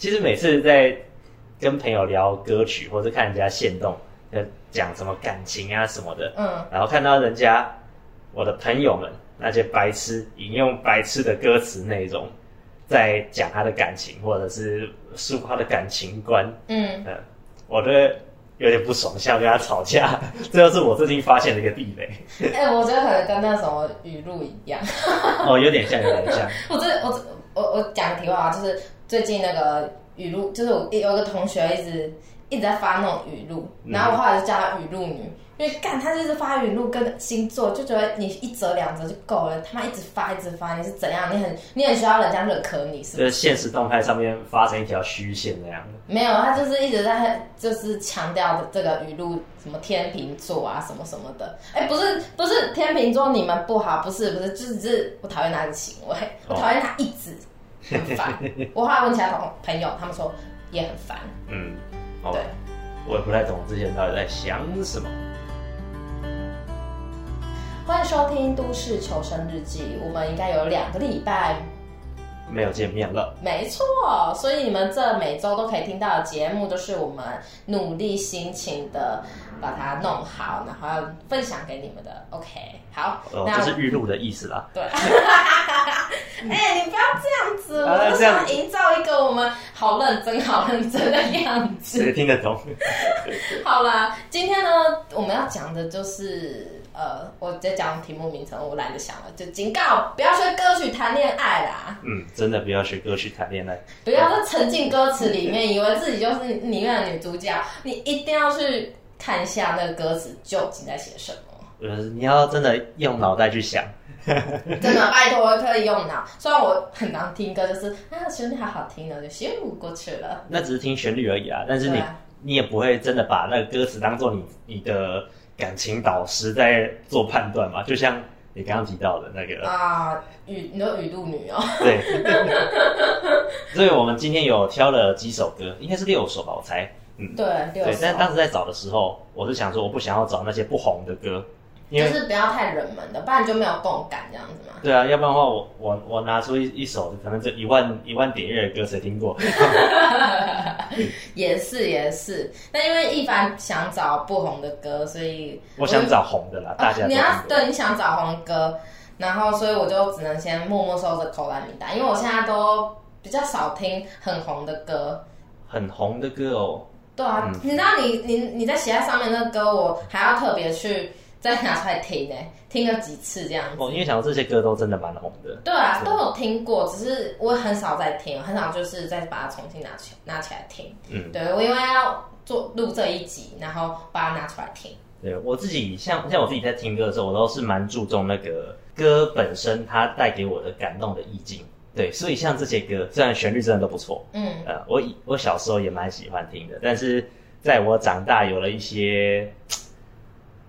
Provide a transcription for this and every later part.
其实每次在跟朋友聊歌曲，或者看人家现动，呃，讲什么感情啊什么的，嗯，然后看到人家我的朋友们那些白痴引用白痴的歌词内容，在讲他的感情，或者是抒发他的感情观，嗯，呃，我觉得有点不爽，想跟他吵架，这就是我最近发现的一个地雷。哎、欸，我觉得可能跟那什么语录一样，哦，有点像，有点像。我这我我我讲个题外话，就是最近那个语录，就是我有一个同学一直一直在发那种语录，然后我后来就叫他语录女。嗯因为干，他就是发语录跟星座，就觉得你一折两折就够了，他妈一直发一直发，你是怎样？你很你很需要人家认可你，是不是？就是现实动态上面发成一条虚线那样的。没有，他就是一直在就是强调的这个语录，什么天秤座啊，什么什么的。哎，不是不是天秤座你们不好，不是不是，就是是我讨厌他的行为，我讨厌他一直很烦。我后来问其他同朋友，他们说也很烦。嗯，哦，对，我也不太懂之前到底在想什么。欢迎收听《都市求生日记》，我们应该有两个礼拜没有见面了。没错，所以你们这每周都可以听到的节目，都是我们努力辛勤的把它弄好，然后要分享给你们的。OK，好，哦、那这是预录的意思啦。对，哎、欸，你不要这样子，啊、我想营造一个我们好认真、好认真的样子。谁听得懂？好啦，今天呢，我们要讲的就是。呃，我直接讲题目名称，我懒得想了，就警告不要学歌曲谈恋爱啦。嗯，真的不要学歌曲谈恋爱，不要再沉浸歌词里面，以为自己就是里面的女主角。你一定要去看一下那个歌词究竟在写什么。呃，你要真的用脑袋去想。真的，拜托，我可以用脑。虽然我很难听歌，就是啊，旋律好好听的，就咻过去了。那只是听旋律而已啊，但是你、啊、你也不会真的把那个歌词当做你你的。感情导师在做判断嘛，就像你刚刚提到的那个。啊，语你说语录女哦，对，所以我们今天有挑了几首歌，应该是六首吧，我猜，嗯，对，六首。对，但当时在找的时候，我是想说，我不想要找那些不红的歌。就是不要太冷门的，不然就没有共感这样子嘛。对啊，要不然的话我，我我我拿出一一首可能这一万一万点阅的歌，谁听过？也是也是，但因为一凡想找不红的歌，所以我，我想找红的啦。大家、啊、你要对你想找红歌，然后所以我就只能先默默收着口袋名单，因为我现在都比较少听很红的歌。很红的歌哦。对啊，嗯、你知道你你你在写在上面那个歌，我还要特别去。再拿出来听呢，听了几次这样子。哦，因为想到这些歌都真的蛮红的。对啊，都有听过，只是我很少在听，很少就是再把它重新拿起拿起来听。嗯，对，我因为要做录这一集，然后把它拿出来听。对，我自己像像我自己在听歌的时候，我都是蛮注重那个歌本身它带给我的感动的意境。对，所以像这些歌，虽然旋律真的都不错，嗯，呃，我我小时候也蛮喜欢听的，但是在我长大有了一些。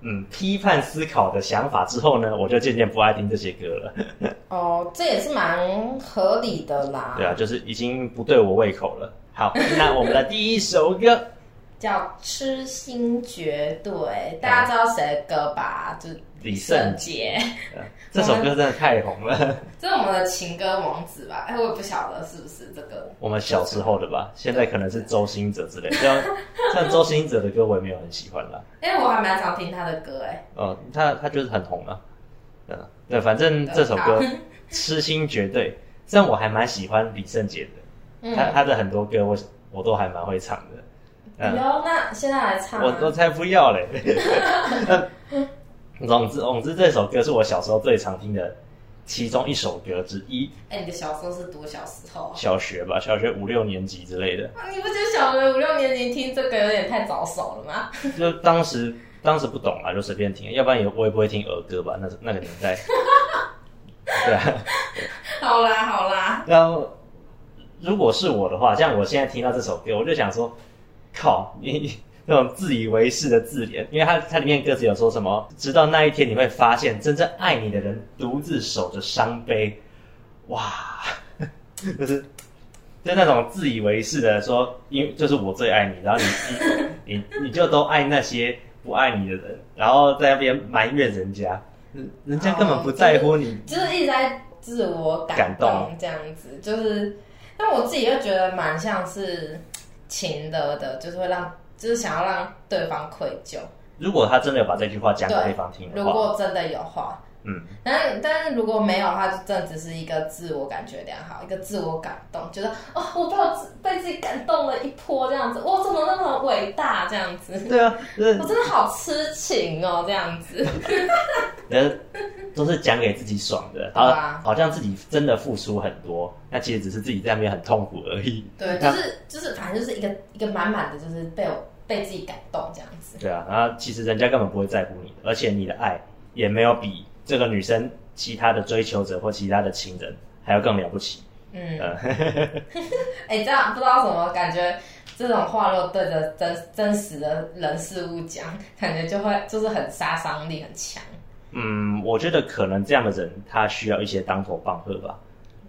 嗯，批判思考的想法之后呢，我就渐渐不爱听这些歌了。哦，这也是蛮合理的啦。对啊，就是已经不对我胃口了。好，那我们的第一首歌叫《痴心绝对》，大家知道谁的歌吧？就李圣杰。这首歌真的太红了，这是我们的情歌王子吧？哎，我也不晓得是不是这个。我们小时候的吧，现在可能是周星哲之类的。像像周星哲的歌，我也没有很喜欢啦。哎，我还蛮常听他的歌，哎。哦，他他就是很红啊。嗯，对，反正这首歌《痴心绝对》，虽然我还蛮喜欢李圣杰的，他他的很多歌我我都还蛮会唱的。有，那现在来唱。我我才不要嘞。总之，总之，这首歌是我小时候最常听的其中一首歌之一。哎、欸，你的小时候是多小时候、啊？小学吧，小学五六年级之类的。啊、你不觉得小学五六年级听这个有点太早熟了吗？就当时，当时不懂啊，就随便听，要不然也我也不会听儿歌吧？那那个年代。对啊。好啦，好啦。然后，如果是我的话，像我现在听到这首歌，我就想说，靠你。那种自以为是的自怜，因为他他里面歌词有说什么，直到那一天你会发现，真正爱你的人独自守着伤悲，哇，就是就那种自以为是的说，因为就是我最爱你，然后你 你你你就都爱那些不爱你的人，然后在那边埋怨人家，人家根本不在乎你，哦就是、就是一直在自我感动这样子，就是。但我自己又觉得蛮像是情的的，就是会让，就是想要让对方愧疚。如果他真的有把这句话讲给对方听的话，如果真的有话。嗯，但但是如果没有的话，就真的只是一个自我感觉良好，一个自我感动，觉得哦，我被我被自己感动了一波这样子，我怎么那么伟大这样子？对啊，我真的好痴情哦这样子。都是讲给自己爽的，好、啊，好像自己真的付出很多，那其实只是自己在那边很痛苦而已。对，就是就是，反正就是一个一个满满的，就是被我被自己感动这样子。对啊，然后其实人家根本不会在乎你，而且你的爱也没有比。这个女生，其他的追求者或其他的情人还要更了不起。嗯，哎、欸，这样不知道什么感觉，这种话若对着真真实的人事物讲，感觉就会就是很杀伤力很强。嗯，我觉得可能这样的人他需要一些当头棒喝吧。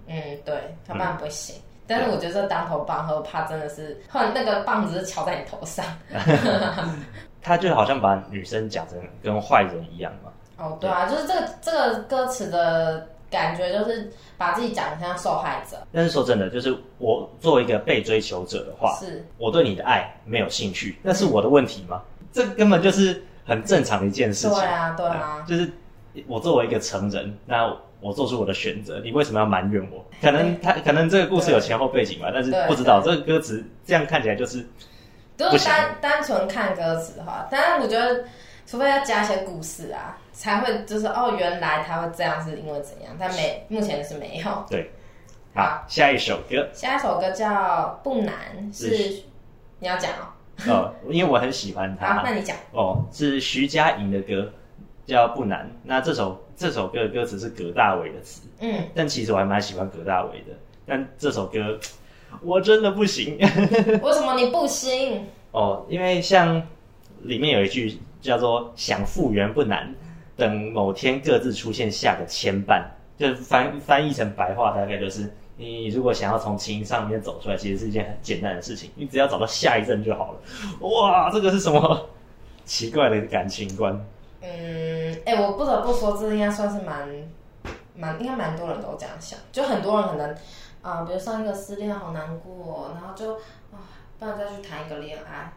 嗯，对，他当然不行。嗯、但是我觉得这当头棒喝，怕真的是，或者那个棒子是敲在你头上。他就好像把女生讲成跟坏人一样嘛。哦，对啊，就是这个这个歌词的感觉，就是把自己讲得像受害者。但是说真的，就是我作为一个被追求者的话，是我对你的爱没有兴趣，那是我的问题吗？嗯、这根本就是很正常的一件事情。对啊，对啊，就是我作为一个成人，那我做出我的选择，你为什么要埋怨我？可能他可能这个故事有前后背景吧，但是不知道这个歌词这样看起来就是，就是单单纯看歌词的话，但是我觉得。除非要加一些故事啊，才会就是哦，原来他会这样是因为怎样？但没目前是没有。对，好，下一首歌，下一首歌叫《不难》，是，是你要讲哦。哦，因为我很喜欢他。好，那你讲。哦，是徐佳莹的歌，叫《不难》。那这首这首歌的歌词是葛大为的词，嗯，但其实我还蛮喜欢葛大为的。但这首歌我真的不行。为什么你不行？哦，因为像里面有一句。叫做想复原不难，等某天各自出现下个牵绊，就是翻翻译成白话，大概就是你如果想要从情上面走出来，其实是一件很简单的事情，你只要找到下一任就好了。哇，这个是什么奇怪的感情观？嗯，哎、我不得不说，这应该算是蛮蛮，应该蛮多人都这样想，就很多人可能啊、比如上一个失恋好难过，然后就啊，不然再去谈一个恋爱。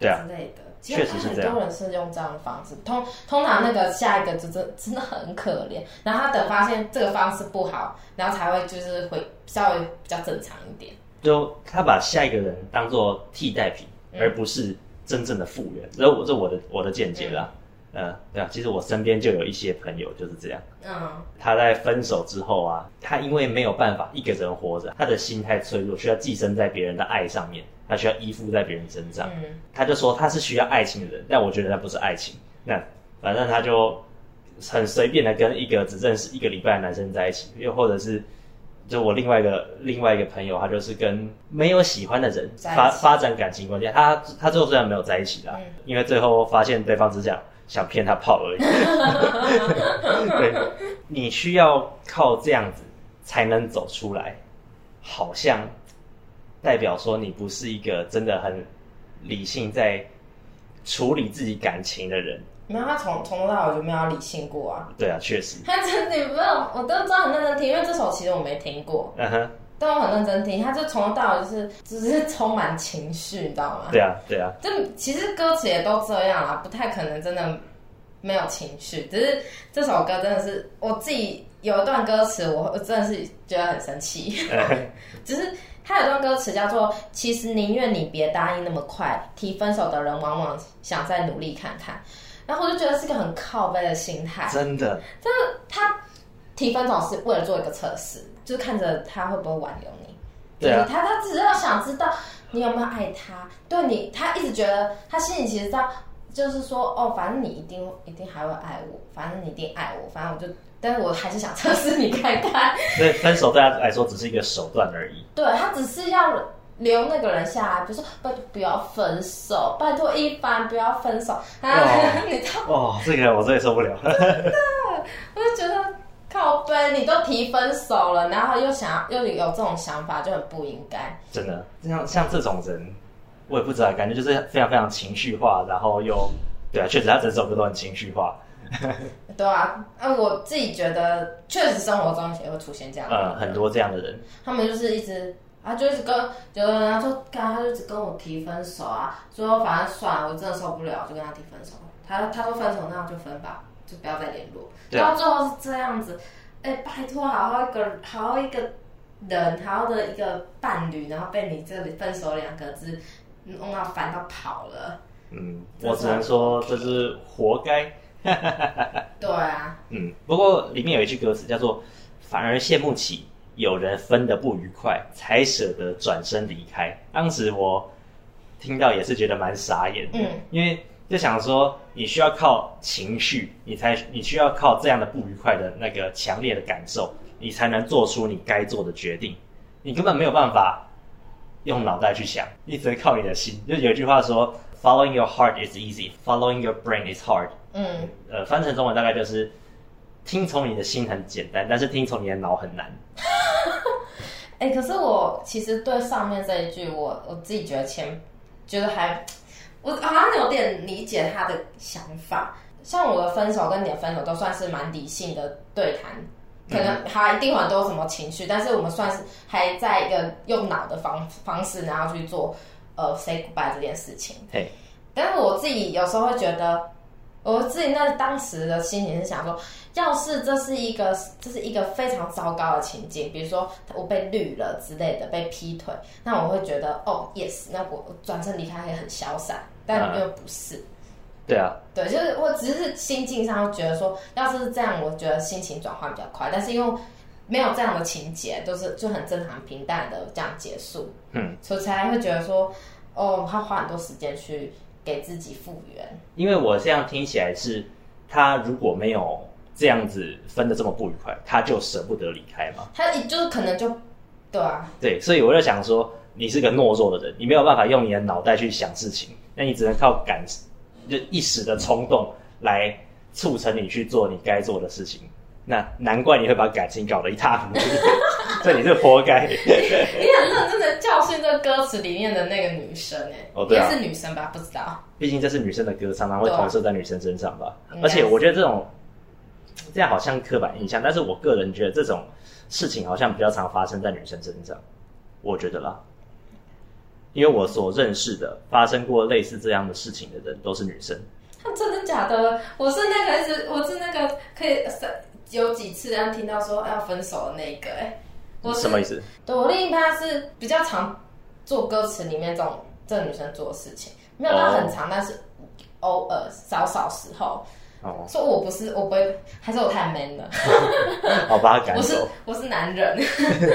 对啊，之类的，其实很多人是用这样的方式。通通常那个下一个就真真的很可怜，然后他等发现这个方式不好，然后才会就是会稍微比较正常一点。就他把下一个人当做替代品，嗯、而不是真正的复原。然后我这我的我的见解啦。嗯，呃、对啊，其实我身边就有一些朋友就是这样。嗯，他在分手之后啊，他因为没有办法一个人活着，他的心太脆弱，需要寄生在别人的爱上面。他需要依附在别人身上，嗯、他就说他是需要爱情的人，但我觉得那不是爱情。那反正他就很随便的跟一个只认识一个礼拜的男生在一起，又或者是就我另外一个另外一个朋友，他就是跟没有喜欢的人发发展感情关系。他他最后虽然没有在一起啦，嗯、因为最后发现对方只想想骗他跑而已。对，你需要靠这样子才能走出来，好像。代表说你不是一个真的很理性在处理自己感情的人。没有，他从从头到尾就没有理性过啊。对啊，确实。他真的没有，我都知道很认真听，因为这首其实我没听过。嗯哼。但我很认真听，他就从头到尾就是只是充满情绪，你知道吗？对啊，对啊。就其实歌词也都这样啊，不太可能真的没有情绪。只是这首歌真的是我自己有一段歌词，我真的是觉得很生气。只是。他有段歌词叫做“其实宁愿你别答应那么快，提分手的人往往想再努力看看”，然后我就觉得是一个很靠背的心态。真的，就是他提分手是为了做一个测试，就是看着他会不会挽留你。对啊，他他只是要想知道你有没有爱他，对你，他一直觉得他心里其实知道，就是说哦，反正你一定一定还会爱我，反正你一定爱我，反正我就。但是我还是想测试你看看。所以分手对他来说只是一个手段而已。对，他只是要留那个人下来，比如说拜托不要分手，拜托一帆不要分手。啊，你知道？哦，这个我真的受不了。真的，我就觉得靠北，你都提分手了，然后又想要又有这种想法，就很不应该。真的，像像这种人，我也不知道，感觉就是非常非常情绪化，然后又对啊，确实他整首歌都很情绪化。对啊，那我自己觉得确实生活中也会出现这样的，呃，很多这样的人，他们就是一直啊就一直跟，有的人他说，刚他就一直跟我提分手啊，说反正算了，我真的受不了，就跟他提分手。他他说分手那样就分吧，就不要再联络。到最后是这样子，哎、欸，拜托，好好一个好好一个人，好好的一个伴侣，然后被你这里分手两个字弄到烦到跑了。嗯，我只能说这是活该。对啊。嗯，不过里面有一句歌词叫做“反而羡慕起”。有人分得不愉快，才舍得转身离开。当时我听到也是觉得蛮傻眼的，嗯，因为就想说，你需要靠情绪，你才你需要靠这样的不愉快的那个强烈的感受，你才能做出你该做的决定。你根本没有办法用脑袋去想，你只能靠你的心。就有一句话说，“Following your heart is easy, following your brain is hard。”嗯，呃，翻成中文大概就是。听从你的心很简单，但是听从你的脑很难。哎、欸，可是我其实对上面这一句我，我我自己觉得前觉得还，我好像有点理解他的想法。像我的分手跟你的分手都算是蛮理性的对谈，可能还一定很多什么情绪，但是我们算是还在一个用脑的方方式，然后去做呃 say goodbye 这件事情。对，但是我自己有时候会觉得。我自己那当时的心情是想说，要是这是一个这是一个非常糟糕的情景，比如说我被绿了之类的，被劈腿，那我会觉得哦，yes，那我转身离开会很潇洒，但又不是。嗯、对啊。对，就是我只是心境上觉得说，要是这样，我觉得心情转换比较快，但是因为没有这样的情节，都是就很正常平淡的这样结束，嗯，所以才会觉得说，哦，他花很多时间去。给自己复原，因为我这样听起来是，他如果没有这样子分的这么不愉快，他就舍不得离开嘛。他就是可能就，对啊，对，所以我就想说，你是个懦弱的人，你没有办法用你的脑袋去想事情，那你只能靠感，就一时的冲动来促成你去做你该做的事情。那难怪你会把感情搞得一塌糊涂，这你是活该。你很认真的教训这歌词里面的那个女生哎，哦对啊，也是女生吧？不知道，毕竟这是女生的歌，常常会投射在女生身上吧。而且我觉得这种这样好像刻板印象，但是我个人觉得这种事情好像比较常发生在女生身上，我觉得啦，因为我所认识的发生过类似这样的事情的人都是女生。他真的假的？我是那个我是那个可以有几次让听到说要分手的那个、欸，哎，我什么意思？对，我另一半是比较常做歌词里面这种这个女生做的事情，没有到很长，哦、但是偶尔少少时候。哦，说我不是，我不会，还是我太 man 了。好，把他赶走。我是我是男人。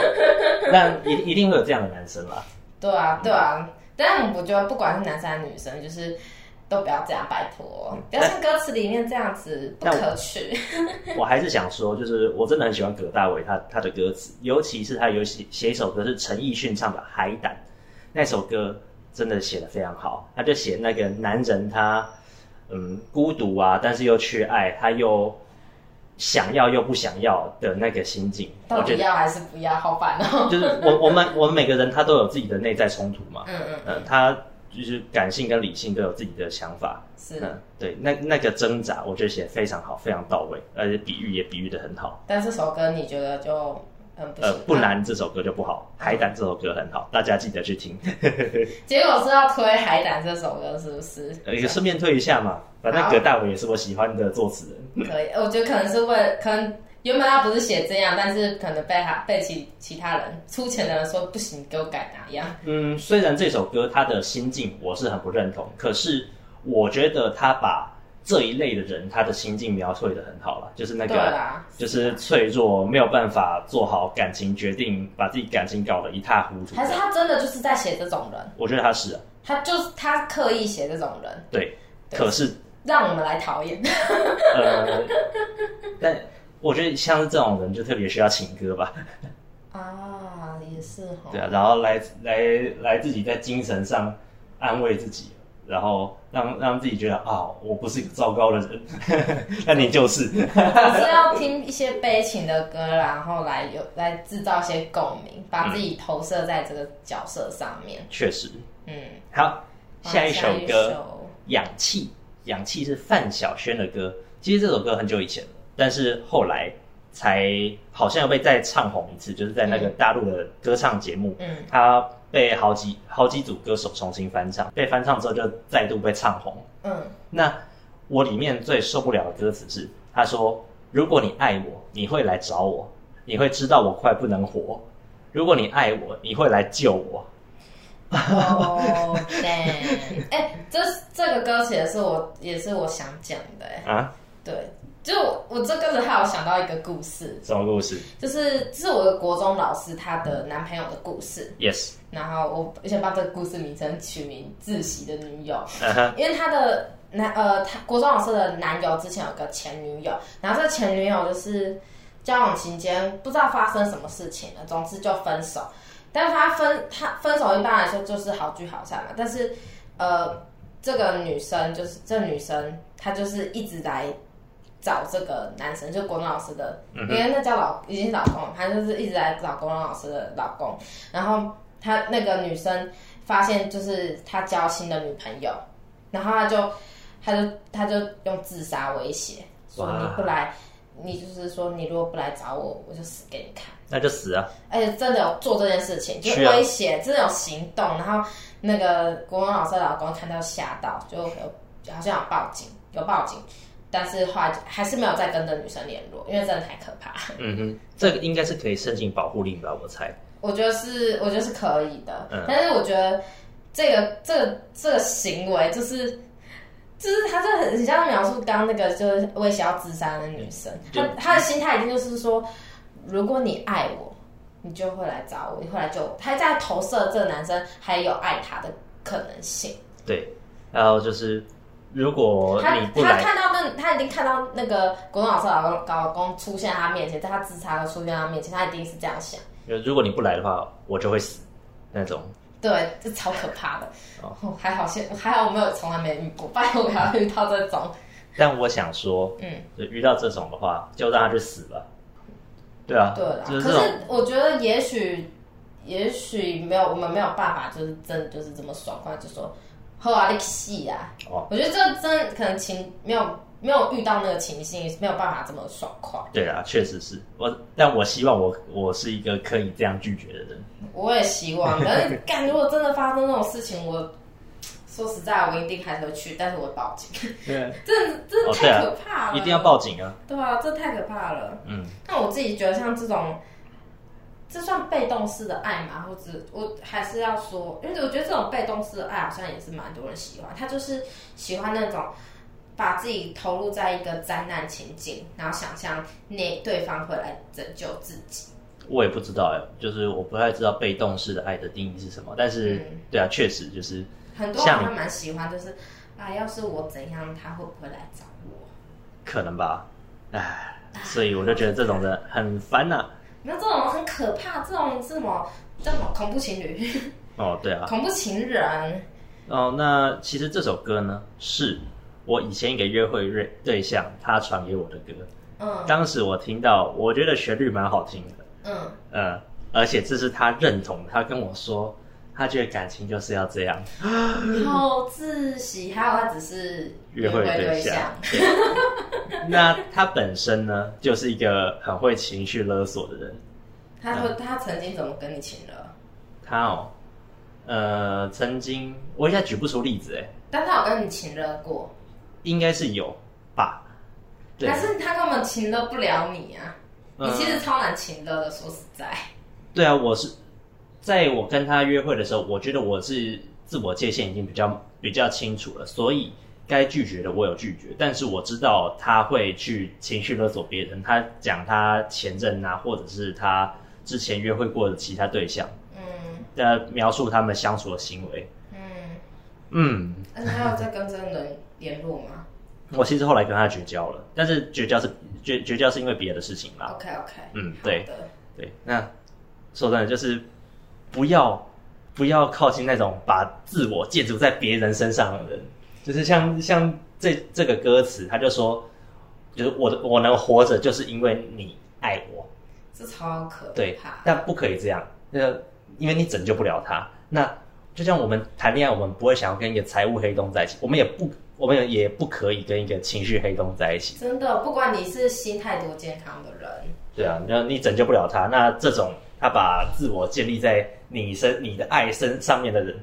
那一一定会有这样的男生吧？对啊，对啊，嗯、但我觉得不管是男生还是女生，就是。都不要这样，拜托，不要像歌词里面这样子不可取。我，我还是想说，就是我真的很喜欢葛大为他他的歌词，尤其是他有写写一首歌是陈奕迅唱的《海胆》，那首歌真的写的非常好。他就写那个男人他嗯孤独啊，但是又缺爱，他又想要又不想要的那个心境。到底要还是不要？好烦哦。就是我我们我们每个人他都有自己的内在冲突嘛。嗯嗯嗯，他。就是感性跟理性都有自己的想法，是嗯，对，那那个挣扎，我觉得写得非常好，非常到位，而且比喻也比喻得很好。但这首歌你觉得就呃不难，这首歌就不好。海胆这首歌很好，大家记得去听。结果是要推海胆这首歌，是不是？呃，顺便推一下嘛，反正葛大为也是我喜欢的作词人。可以，我觉得可能是为可能。原本他不是写这样，但是可能被他被其其他人出钱的人说不行，给我改哪样？嗯，虽然这首歌他的心境我是很不认同，可是我觉得他把这一类的人他的心境描绘的很好了，就是那个就是脆弱，没有办法做好感情决定，把自己感情搞得一塌糊涂。还是他真的就是在写这种人？我觉得他是啊，他就是他刻意写这种人。对，可是让我们来讨厌。呃，但。我觉得像是这种人就特别需要情歌吧。啊，也是哈。对啊，然后来来来自己在精神上安慰自己，然后让让自己觉得啊，我不是一个糟糕的人，那你就是。我是要听一些悲情的歌，然后来有来制造一些共鸣，把自己投射在这个角色上面。确实，嗯，好，下一首歌《氧气》，氧气是范晓萱的歌。其实这首歌很久以前了。但是后来才好像又被再唱红一次，就是在那个大陆的歌唱节目，嗯，他被好几好几组歌手重新翻唱，被翻唱之后就再度被唱红。嗯，那我里面最受不了的歌词是，他说：“如果你爱我，你会来找我，你会知道我快不能活。如果你爱我，你会来救我。”哦，对，哎，这这个歌词也是我也是我想讲的，哎，啊，对。就我这个还有想到一个故事，什么故事？就是这是我的国中老师她的男朋友的故事。Yes。然后我而且把这个故事名称取名“自习的女友”。因为他的男呃，他国中老师的男友之前有个前女友，然后这个前女友就是交往期间不知道发生什么事情了，总之就分手。但是他分他分手一般来说就是好聚好散嘛，但是呃，这个女生就是这女生她就是一直来。找这个男生，就国文老师的，因为那叫老已经是老公了，他就是一直在找国文老师的老公。然后他那个女生发现，就是他交新的女朋友，然后他就他就他就用自杀威胁，说你不来，你就是说你如果不来找我，我就死给你看。那就死啊！而且真的有做这件事情，就威胁，真的有行动。然后那个国文老师的老公看到吓到，就有好像有报警，有报警。但是后来还是没有再跟这女生联络，因为真的太可怕。嗯哼，这个应该是可以申请保护令吧？我猜。我觉得是，我觉得是可以的。嗯。但是我觉得这个这个这个行为，就是就是他这很很像描述刚刚那个就是威胁要自杀的女生，她她的心态一定就是说，如果你爱我，你就会来找我，你会来救我。他在投射这个男生还有爱他的可能性。对，然后就是。如果你不来，他他看到那他已经看到那个国中老师老公老公出现在他面前，在他自杀的出现在他面前，他一定是这样想。如果你不来的话，我就会死，那种。对，这超可怕的。哦，还好现还好我没有从来没遇过，不然我还要遇到这种。但我想说，嗯，就遇到这种的话，就让他去死吧。对啊，对啦。可是我觉得也许也许没有我们没有办法，就是真的就是这么爽快，就说。好啊，你戏啊！哦，我觉得这真可能情没有没有遇到那个情形，没有办法这么爽快。对啊，确实是我，但我希望我我是一个可以这样拒绝的人。我也希望，但是干如果真的发生那种事情，我说实在，我一定还是会去，但是我会报警。对，真的真的太可怕了，哦啊，一定要报警啊！对啊，这太可怕了。嗯，那我自己觉得像这种。这算被动式的爱吗？或者我还是要说，因为我觉得这种被动式的爱好像也是蛮多人喜欢。他就是喜欢那种把自己投入在一个灾难情境，然后想象那对方会来拯救自己。我也不知道哎，就是我不太知道被动式的爱的定义是什么。但是，嗯、对啊，确实就是很多人他蛮喜欢，就是啊，要是我怎样，他会不会来找我？可能吧，哎，所以我就觉得这种人很烦呐、啊。那这种很可怕，这种是什么叫什么恐怖情侣？哦，对啊，恐怖情人。哦，那其实这首歌呢，是我以前一个约会对对象他传给我的歌。嗯，当时我听到，我觉得旋律蛮好听的。嗯嗯，而且这是他认同，他跟我说，他觉得感情就是要这样。好窒息，还有他只是约会对象。那他本身呢，就是一个很会情绪勒索的人。他说他曾经怎么跟你情勒？他哦，呃，曾经我一下举不出例子哎。但他有跟你情勒过？应该是有吧。但。是他根本情勒不了你啊？你其实超难情勒的，说实在。对啊，我是在我跟他约会的时候，我觉得我是自我界限已经比较比较清楚了，所以。该拒绝的我有拒绝，但是我知道他会去情绪勒索别人。他讲他前任啊，或者是他之前约会过的其他对象，嗯，的描述他们相处的行为，嗯嗯。那他还有在跟这个人联络吗？我其实后来跟他绝交了，但是绝交是绝绝交是因为别的事情啦。OK OK，嗯，对对。那说真的，就是不要不要靠近那种把自我建筑在别人身上的人。就是像像这这个歌词，他就说，就是我我能活着，就是因为你爱我，这超可怕。对，但不可以这样，那因为你拯救不了他。那就像我们谈恋爱，我们不会想要跟一个财务黑洞在一起，我们也不，我们也不可以跟一个情绪黑洞在一起。真的，不管你是心态多健康的人，对啊，那你拯救不了他，那这种他把自我建立在你身、你的爱身上面的人，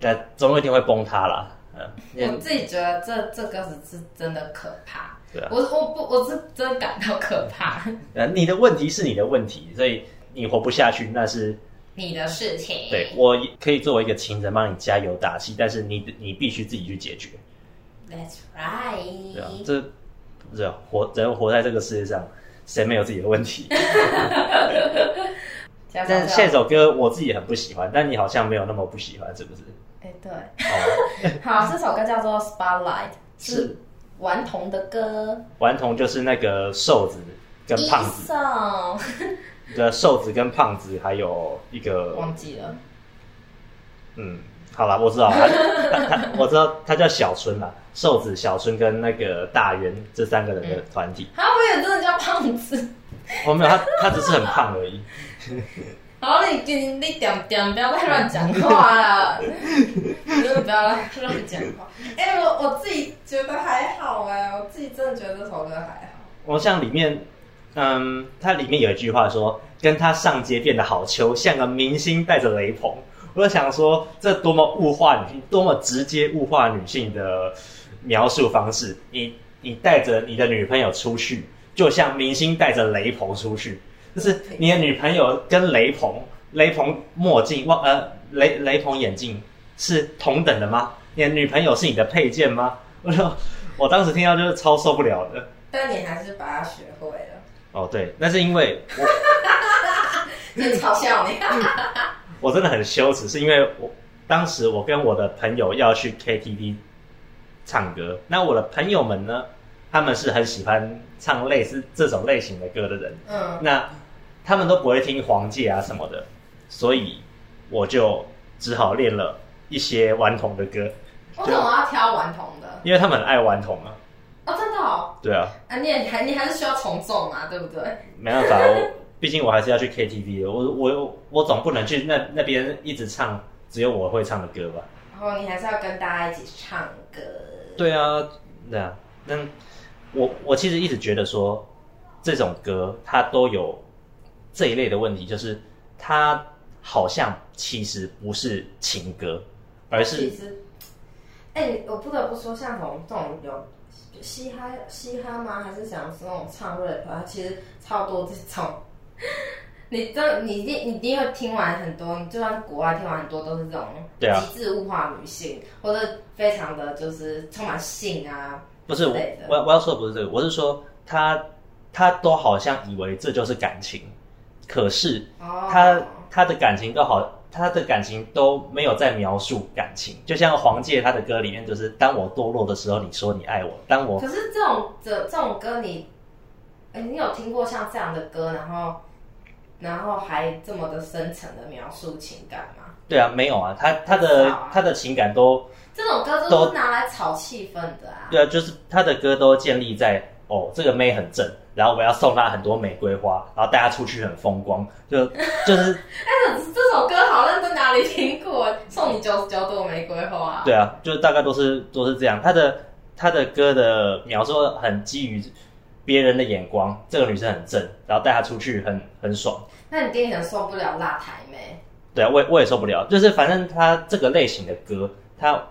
那总有一天会崩塌啦。嗯，我自己觉得这这个是真的可怕。对啊，我我不我是真的感到可怕。呃，你的问题是你的问题，所以你活不下去那是你的事情。对，我可以作为一个情人帮你加油打气，但是你你必须自己去解决。That's right。对啊，这这活人活在这个世界上，谁没有自己的问题？但是这首歌我自己很不喜欢，但你好像没有那么不喜欢，是不是？哎、欸，对。哦、好，这首歌叫做《Spotlight》，是顽童的歌。顽童就是那个瘦子跟胖子。的 瘦子跟胖子还有一个忘记了。嗯，好了，我知道他他，他，我知道他叫小春啦。瘦子、小春跟那个大圆这三个人的团体。他不也真的叫胖子？我、哦、没有，他他只是很胖而已。好，你你你点点不要再乱讲话了，你就不要乱讲话。哎、欸，我我自己觉得还好哎，我自己真的觉得这首歌还好。我像里面，嗯，它里面有一句话说：“跟他上街变得好秋，像个明星带着雷朋。”我就想说，这多么物化女性，多么直接物化女性的描述方式。你你带着你的女朋友出去，就像明星带着雷朋出去。就是你的女朋友跟雷朋、雷朋墨镜、望呃雷雷朋眼镜是同等的吗？你的女朋友是你的配件吗？我说，我当时听到就是超受不了的。但你还是把它学会了。哦，对，那是因为我，真嘲笑你。我真的很羞耻，是因为我当时我跟我的朋友要去 KTV 唱歌，那我的朋友们呢，他们是很喜欢唱类似这种类型的歌的人，嗯，那。他们都不会听黄玠啊什么的，所以我就只好练了一些顽童的歌。为什么要挑顽童的？因为他们很爱顽童啊。哦，真的哦。对啊。啊，你也还你还是需要从众嘛，对不对？没办法，我毕竟我还是要去 KTV 的，我我我总不能去那那边一直唱只有我会唱的歌吧？然后你还是要跟大家一起唱歌。对啊，对啊。那我我其实一直觉得说这种歌它都有。这一类的问题就是，它好像其实不是情歌，而是……其实，哎、我不得不说，像这种这种有嘻哈嘻哈吗？还是想是那种唱 rap？啊其实超多这种。你这你一定你一定会听完很多，你就算国外听完很多都是这种极致物化女性，啊、或者非常的就是充满性啊。不是我我我要说的不是这个，我是说他他都好像以为这就是感情。可是他、oh. 他的感情都好，他的感情都没有在描述感情，就像黄玠他的歌里面，就是当我堕落的时候，你说你爱我。当我可是这种这这种歌你，你、欸、你有听过像这样的歌，然后然后还这么的深层的描述情感吗？对啊，没有啊，他他的、啊、他的情感都这种歌都是拿来炒气氛的啊。对啊，就是他的歌都建立在哦，这个妹很正。然后我要送她很多玫瑰花，然后带她出去很风光，就 就是。哎，这这首歌好像在哪里听过？送你九十九朵玫瑰花。对啊，就大概都是都是这样。他的他的歌的描述很基于别人的眼光，这个女生很正，然后带她出去很很爽。那你爹很受不了辣台妹？对啊，我也我也受不了。就是反正他这个类型的歌，他。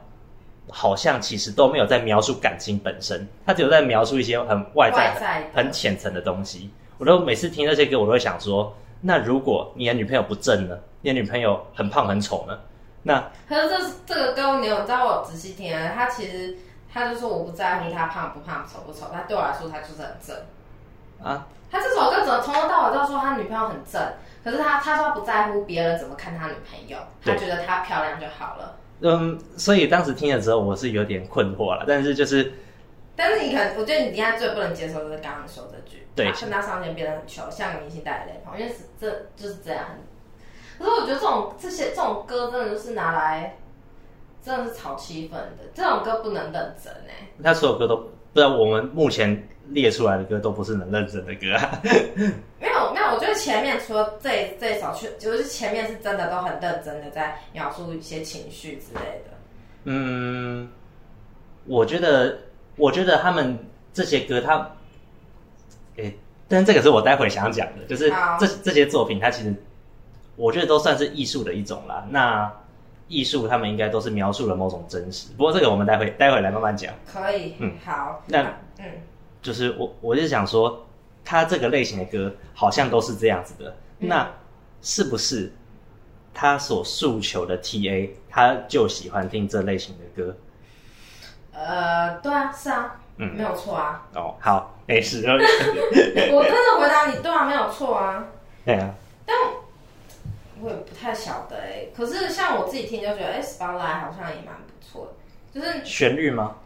好像其实都没有在描述感情本身，他只有在描述一些很外在、外在很浅层的东西。我都每次听那些歌，我都会想说：那如果你的女朋友不正呢？你的女朋友很胖很丑呢？那可是这这个歌，你有知道我仔细听啊？他其实他就说我不在乎他胖不胖、丑不丑，他对我来说他就是很正啊。他这首歌怎么从头到尾都说他女朋友很正？可是他他说他不在乎别人怎么看他女朋友，他觉得她漂亮就好了。嗯，所以当时听的时候，我是有点困惑了。但是就是，但是你可能，我觉得你应该最不能接受的是刚刚说这句，对，趁他上前变得很丑，像个明星带雷朋，因为是这就是这样。可是我觉得这种这些这种歌真的就是拿来，真的是炒气氛的。这种歌不能认真哎。他所有歌都，不然我们目前列出来的歌都不是能认真的歌啊。没有没有，我觉得前面除了这这一首，就是前面是真的都很认真的在描述一些情绪之类的。嗯，我觉得，我觉得他们这些歌，他，诶、欸，但是这个是我待会想讲的，就是好这这些作品，它其实我觉得都算是艺术的一种啦。那艺术他们应该都是描述了某种真实，不过这个我们待会待会来慢慢讲。可以，嗯。好，那嗯，就是我我就想说，他这个类型的歌好像都是这样子的，嗯。那是不是他所诉求的 TA 他就喜欢听这类型的歌？呃，对啊，是啊，嗯。没有错啊，哦，好，没事。我真的回答你，对啊，没有错啊，对啊，我也不太晓得哎、可是像我自己听就觉得，哎、s p o t l i g h t 好像也蛮不错的，就是旋律吗？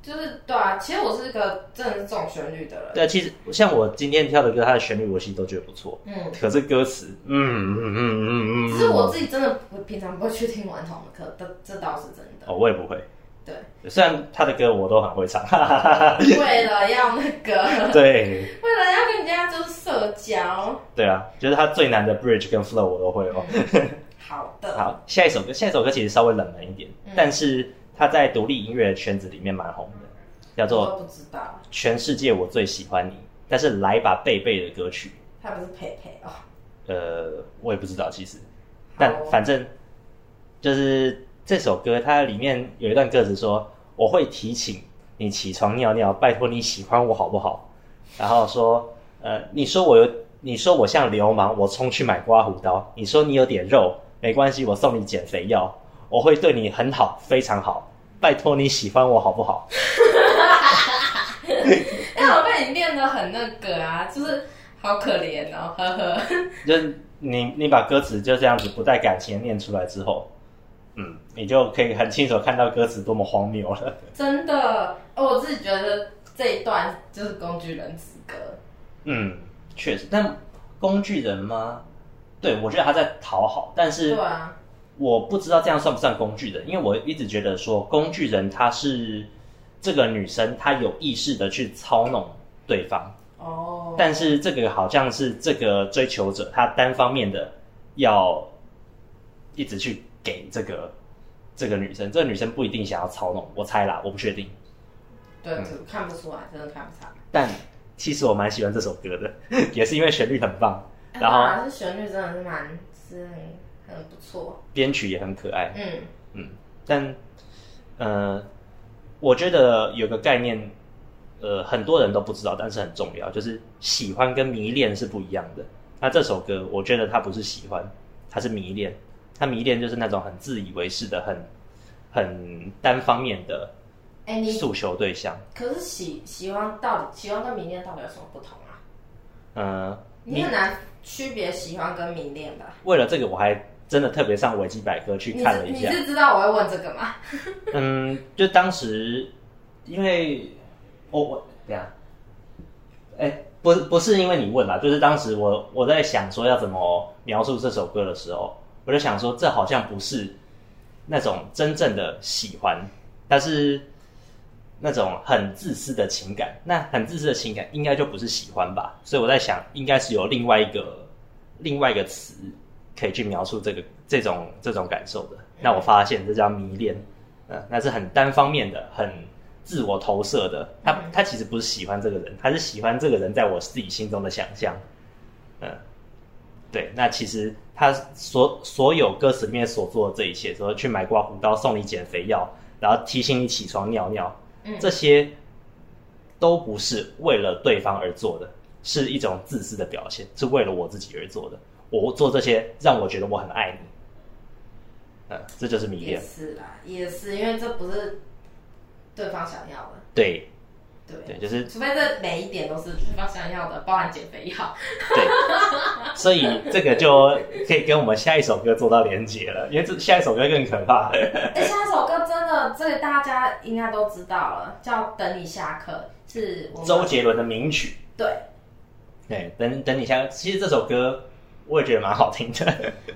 就是对啊，其实我是一个真的是这种旋律的人，对啊，其实像我今天跳的歌，它的旋律我其实都觉得不错。嗯，可是歌词，嗯嗯嗯嗯嗯，只是我自己真的不平常不会去听顽童的歌，这这倒是真的。哦，我也不会。对，虽然他的歌我都很会唱，哈哈哈哈为了要那个，对。为了要跟人家就是社交。对啊，就是他最难的 bridge 跟 flow 我都会哦。好的，好，下一首歌，下一首歌其实稍微冷门一点，嗯。但是他在独立音乐圈子里面蛮红的，叫做都不知道，《全世界我最喜欢你》，但是来吧贝贝的歌曲，他不是佩佩哦。呃，我也不知道其实，但反正就是这首歌，它里面有一段歌词说：“我会提醒你起床尿尿，拜托你喜欢我好不好？”然后说：“呃，你说我有，你说我像流氓，我冲去买刮胡刀。你说你有点肉，没关系，我送你减肥药。我会对你很好，非常好。拜托你喜欢我好不好？”哎、我被你念得很那个啊，就是好可怜哦，呵呵。就是你你把歌词就这样子不带感情念出来之后，嗯，你就可以很清楚看到歌词多么荒谬了。真的，哦我自己觉得这一段就是工具人之歌。嗯，确实，但工具人吗？对，我觉得他在讨好，但是对啊，我不知道这样算不算工具人，因为我一直觉得说工具人他是这个女生，她有意识的去操弄对方，哦，但是这个好像是这个追求者他单方面的要一直去给这个这个女生，这个女生不一定想要操弄，我猜啦，我不确定，对，看不出来，真的看不出来。但其实我蛮喜欢这首歌的，也是因为旋律很棒。然后啊，这旋律真的是蛮是很很不错。编曲也很可爱，嗯嗯，但呃，我觉得有个概念，呃，很多人都不知道，但是很重要，就是喜欢跟迷恋是不一样的。那这首歌，我觉得它不是喜欢，它是迷恋。它迷恋就是那种很自以为是的、很很单方面的哎、你诉求对象。可是喜喜欢到底喜欢跟迷恋到底有什么不同啊？呃，你很难区别喜欢跟迷恋吧？为了这个，我还真的特别上维基百科去你看了一下。是你是知道我会问这个吗？嗯，就当时，因为我我等一下，哎、不不是因为你问啦，就是当时我我在想说要怎么描述这首歌的时候，我就想说这好像不是那种真正的喜欢，但是那种很自私的情感。那很自私的情感应该就不是喜欢吧？所以我在想，应该是有另外一个另外一个词可以去描述这个这种这种感受的。那我发现这叫迷恋。嗯，那是很单方面的，很自我投射的。他他其实不是喜欢这个人，他是喜欢这个人在我自己心中的想象。嗯，对。那其实他所所有歌词里面所做的这一切，说去买刮胡刀、送你减肥药，然后提醒你起床尿尿，嗯这些都不是为了对方而做的，是一种自私的表现，是为了我自己而做的。我做这些让我觉得我很爱你。嗯，这就是迷恋。也是啦，也是，因为这不是对方想要的。对对对，就是除非这每一点都是对方想要的，包含减肥药。对，所以这个就可以跟我们下一首歌做到连接了，因为这下一首歌更可怕。哎、下一首歌真的，这个大家应该都知道了，叫《等你下课》，是周杰伦的名曲。对。对，等等你下课，其实这首歌我也觉得蛮好听的。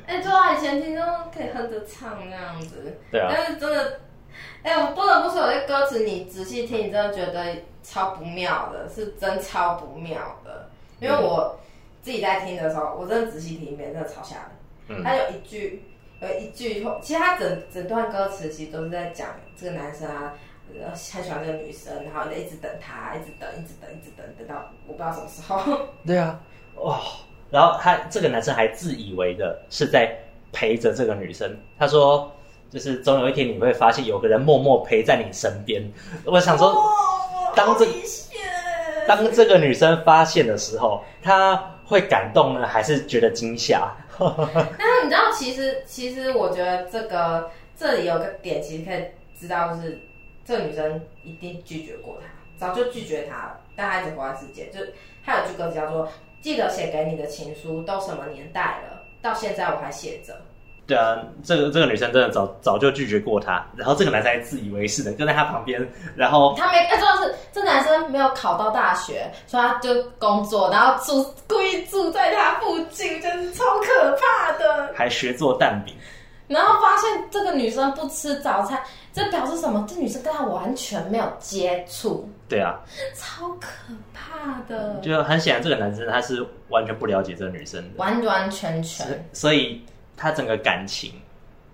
哎、对啊，以前听都可以哼着唱那样子。对啊。但是真的，哎、我不得不说，有些歌词你仔细听，你真的觉得超不妙的，是真超不妙的。因为我自己在听的时候，我真的仔细听一遍，真的超吓人。嗯。他有一句，有一句，其实他整整段歌词其实都是在讲这个男生啊，很喜欢这个女生，然后就一直等她，一直等，一直等，一直等，等到我不知道什么时候。对啊，哇！然后他这个男生还自以为的是在陪着这个女生，他说，就是总有一天你会发现有个人默默陪在你身边。我想说，当这当这个女生发现的时候，她会感动呢，还是觉得惊吓？但是你知道，其实其实我觉得这个这里有个点，其实可以知道，就是这个女生一定拒绝过他，早就拒绝他了，但他一直活在世界。就他有句歌词叫做。记得写给你的情书都什么年代了？到现在我还写着。对啊，这个这个女生真的早早就拒绝过他，然后这个男生还自以为是的跟在他旁边，然后他没，哎，重要是这男生没有考到大学，所以他就工作，然后住故意住在他附近，真是超可怕的。还学做蛋饼，然后发现这个女生不吃早餐，这表示什么？这女生跟他完全没有接触。对啊，超可怕的。就很显然，这个男生他是完全不了解这个女生的，完完全全。所以他整个感情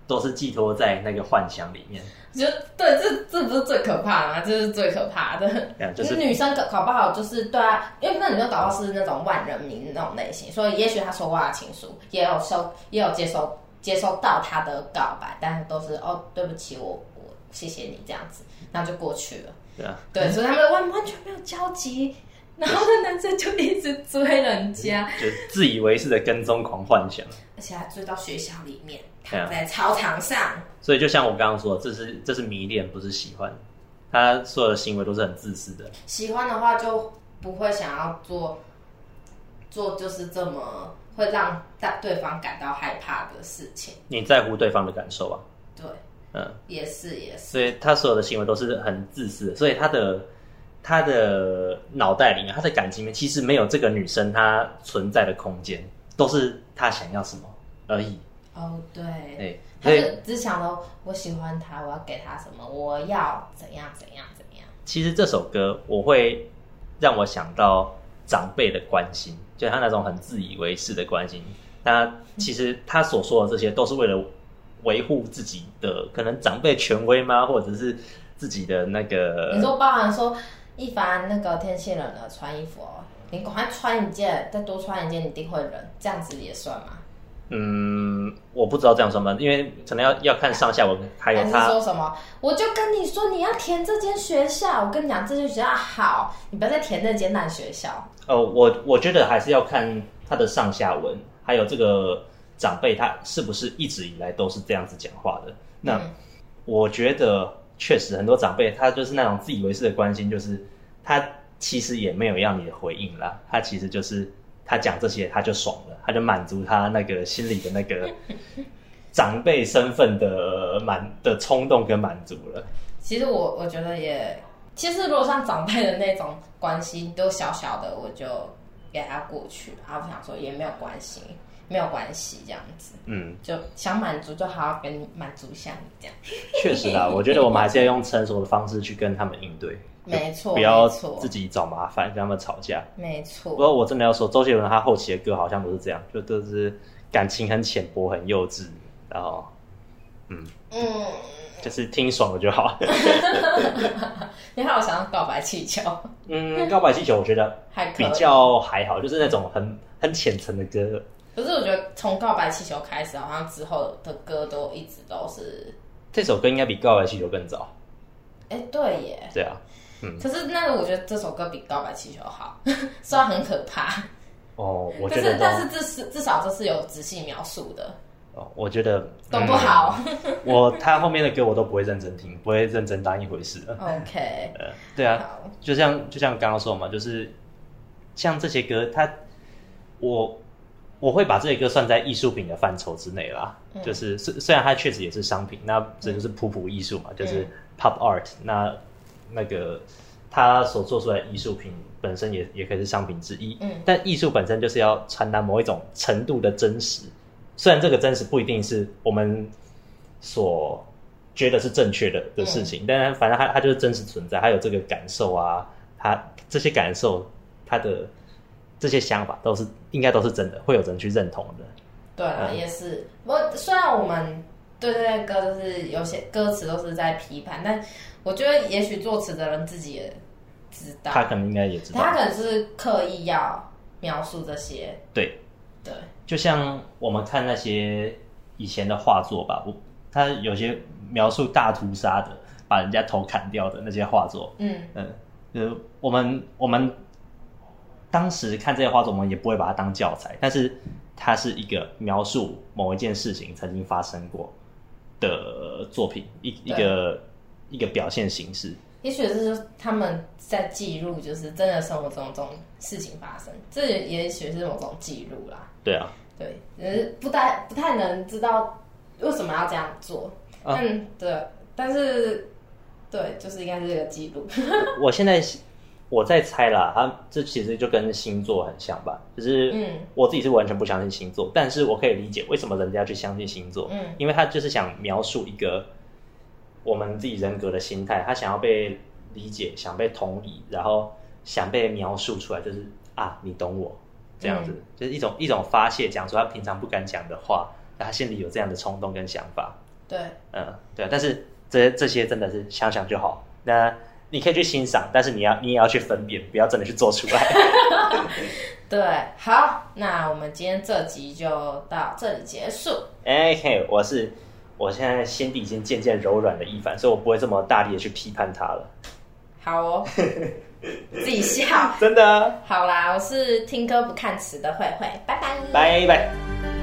都是寄托在那个幻想里面。就对，这这不是最可怕的吗？这是最可怕的。就是女生搞搞不好就是对啊，因为那女生搞不好是那种万人迷那种类型，所以也许他收过他的情书，也有收，也有接收接收到他的告白，但是都是哦，对不起，我我谢谢你这样子，然后就过去了。对啊，对，所以他们完完全没有交集，然后那男生就一直追人家，就自以为是的跟踪狂幻想，而且还追到学校里面，躺在操场上。所以就像我刚刚说，这是这是迷恋，不是喜欢。他所有的行为都是很自私的。喜欢的话就不会想要做做就是这么会让对方感到害怕的事情。你在乎对方的感受啊？对。嗯，也是也是，所以他所有的行为都是很自私的，所以他的他的脑袋里面，他的感情里面其实没有这个女生她存在的空间，都是他想要什么而已。哦，对，对，他就只想到，我喜欢他，我要给他什么，我要怎样怎样怎样。其实这首歌我会让我想到长辈的关心，就他那种很自以为是的关心。那其实他所说的这些都是为了。维护自己的可能长辈权威吗？或者是自己的那个？你说包含说一凡那个天气冷了穿衣服哦，你赶快穿一件，再多穿一件，你一定会冷，这样子也算吗？嗯，我不知道这样算吗？因为可能要要看上下文，还有他说什么？我就跟你说，你要填这间学校，我跟你讲，这间学校好，你不要再填那间烂学校。哦、呃，我我觉得还是要看他的上下文，还有这个。长辈他是不是一直以来都是这样子讲话的？那、嗯、我觉得确实很多长辈他就是那种自以为是的关心，就是他其实也没有要你的回应啦，他其实就是他讲这些他就爽了，他就满足他那个心里的那个 长辈身份的满的冲动跟满足了。其实我我觉得也，其实如果像长辈的那种关系都小小的，我就给他过去，他不想说也没有关系。没有关系，这样子，嗯，就想满足就好好跟你满足一下你这样。确实啦，我觉得我们还是要用成熟的方式去跟他们应对，没错，不要自己找麻烦跟他们吵架，没错。不过我真的要说，周杰伦他后期的歌好像不是这样，就都是感情很浅薄、很幼稚，然后，嗯嗯，就是听爽了就好。你看我想要告白气球，嗯，告白气球我觉得 还比较还好，就是那种很很浅层的歌。可是我觉得从告白气球开始，好像之后的歌都一直都是。这首歌应该比告白气球更早。哎、欸，对耶。对啊，嗯。可是那个，我觉得这首歌比告白气球好，虽然很可怕。哦，我觉得。但是，这是至少这是有仔细描述的。哦，我觉得都不好。嗯、我他后面的歌我都不会认真听，不会认真当一回事。OK。呃，对啊，就像就像刚刚说嘛，就是像这些歌，他我。我会把这些歌算在艺术品的范畴之内啦，嗯、就是虽虽然它确实也是商品，那这就是普普艺术嘛，嗯、就是 pop art，那那个他所做出来的艺术品本身也也可以是商品之一，嗯，但艺术本身就是要传达某一种程度的真实，虽然这个真实不一定是我们所觉得是正确的的事情，嗯、但反正它它就是真实存在，它有这个感受啊，它这些感受它的。这些想法都是应该都是真的，会有人去认同的。对啊，嗯、也是。我虽然我们对对对，歌就是有些歌词都是在批判，但我觉得也许作词的人自己也知道，他可能应该也知道，他可能是刻意要描述这些。对。对，就像我们看那些以前的画作吧，我他有些描述大屠杀的，把人家头砍掉的那些画作，嗯。嗯，就是我们我们当时看这些画作，我们也不会把它当教材，但是它是一个描述某一件事情曾经发生过的作品，一一个一个表现形式。也许是他们在记录，就是真的生活中这种事情发生，这也许是某种记录啦。对啊，对，只是不太不太能知道为什么要这样做。嗯、啊，对，但是对，就是应该是这个记录。我现在我在猜啦，他这其实就跟星座很像吧，就是嗯，我自己是完全不相信星座，嗯、但是我可以理解为什么人家要去相信星座，嗯，因为他就是想描述一个。我们自己人格的心态，他想要被理解，想被同理，然后想被描述出来，就是啊，你懂我这样子，嗯、就是一种一种发泄，讲出他平常不敢讲的话，他心里有这样的冲动跟想法。对，嗯，对，但是这这些真的是想想就好。那你可以去欣赏，但是你要你也要去分辨，不要真的去做出来。对，好，那我们今天这集就到这里结束。哎嘿，我是。我现在心底已经渐渐柔软的一番，所以我不会这么大力的去批判他了。好哦，自己笑，真的。好啦，我是听歌不看词的慧慧，拜拜，拜拜。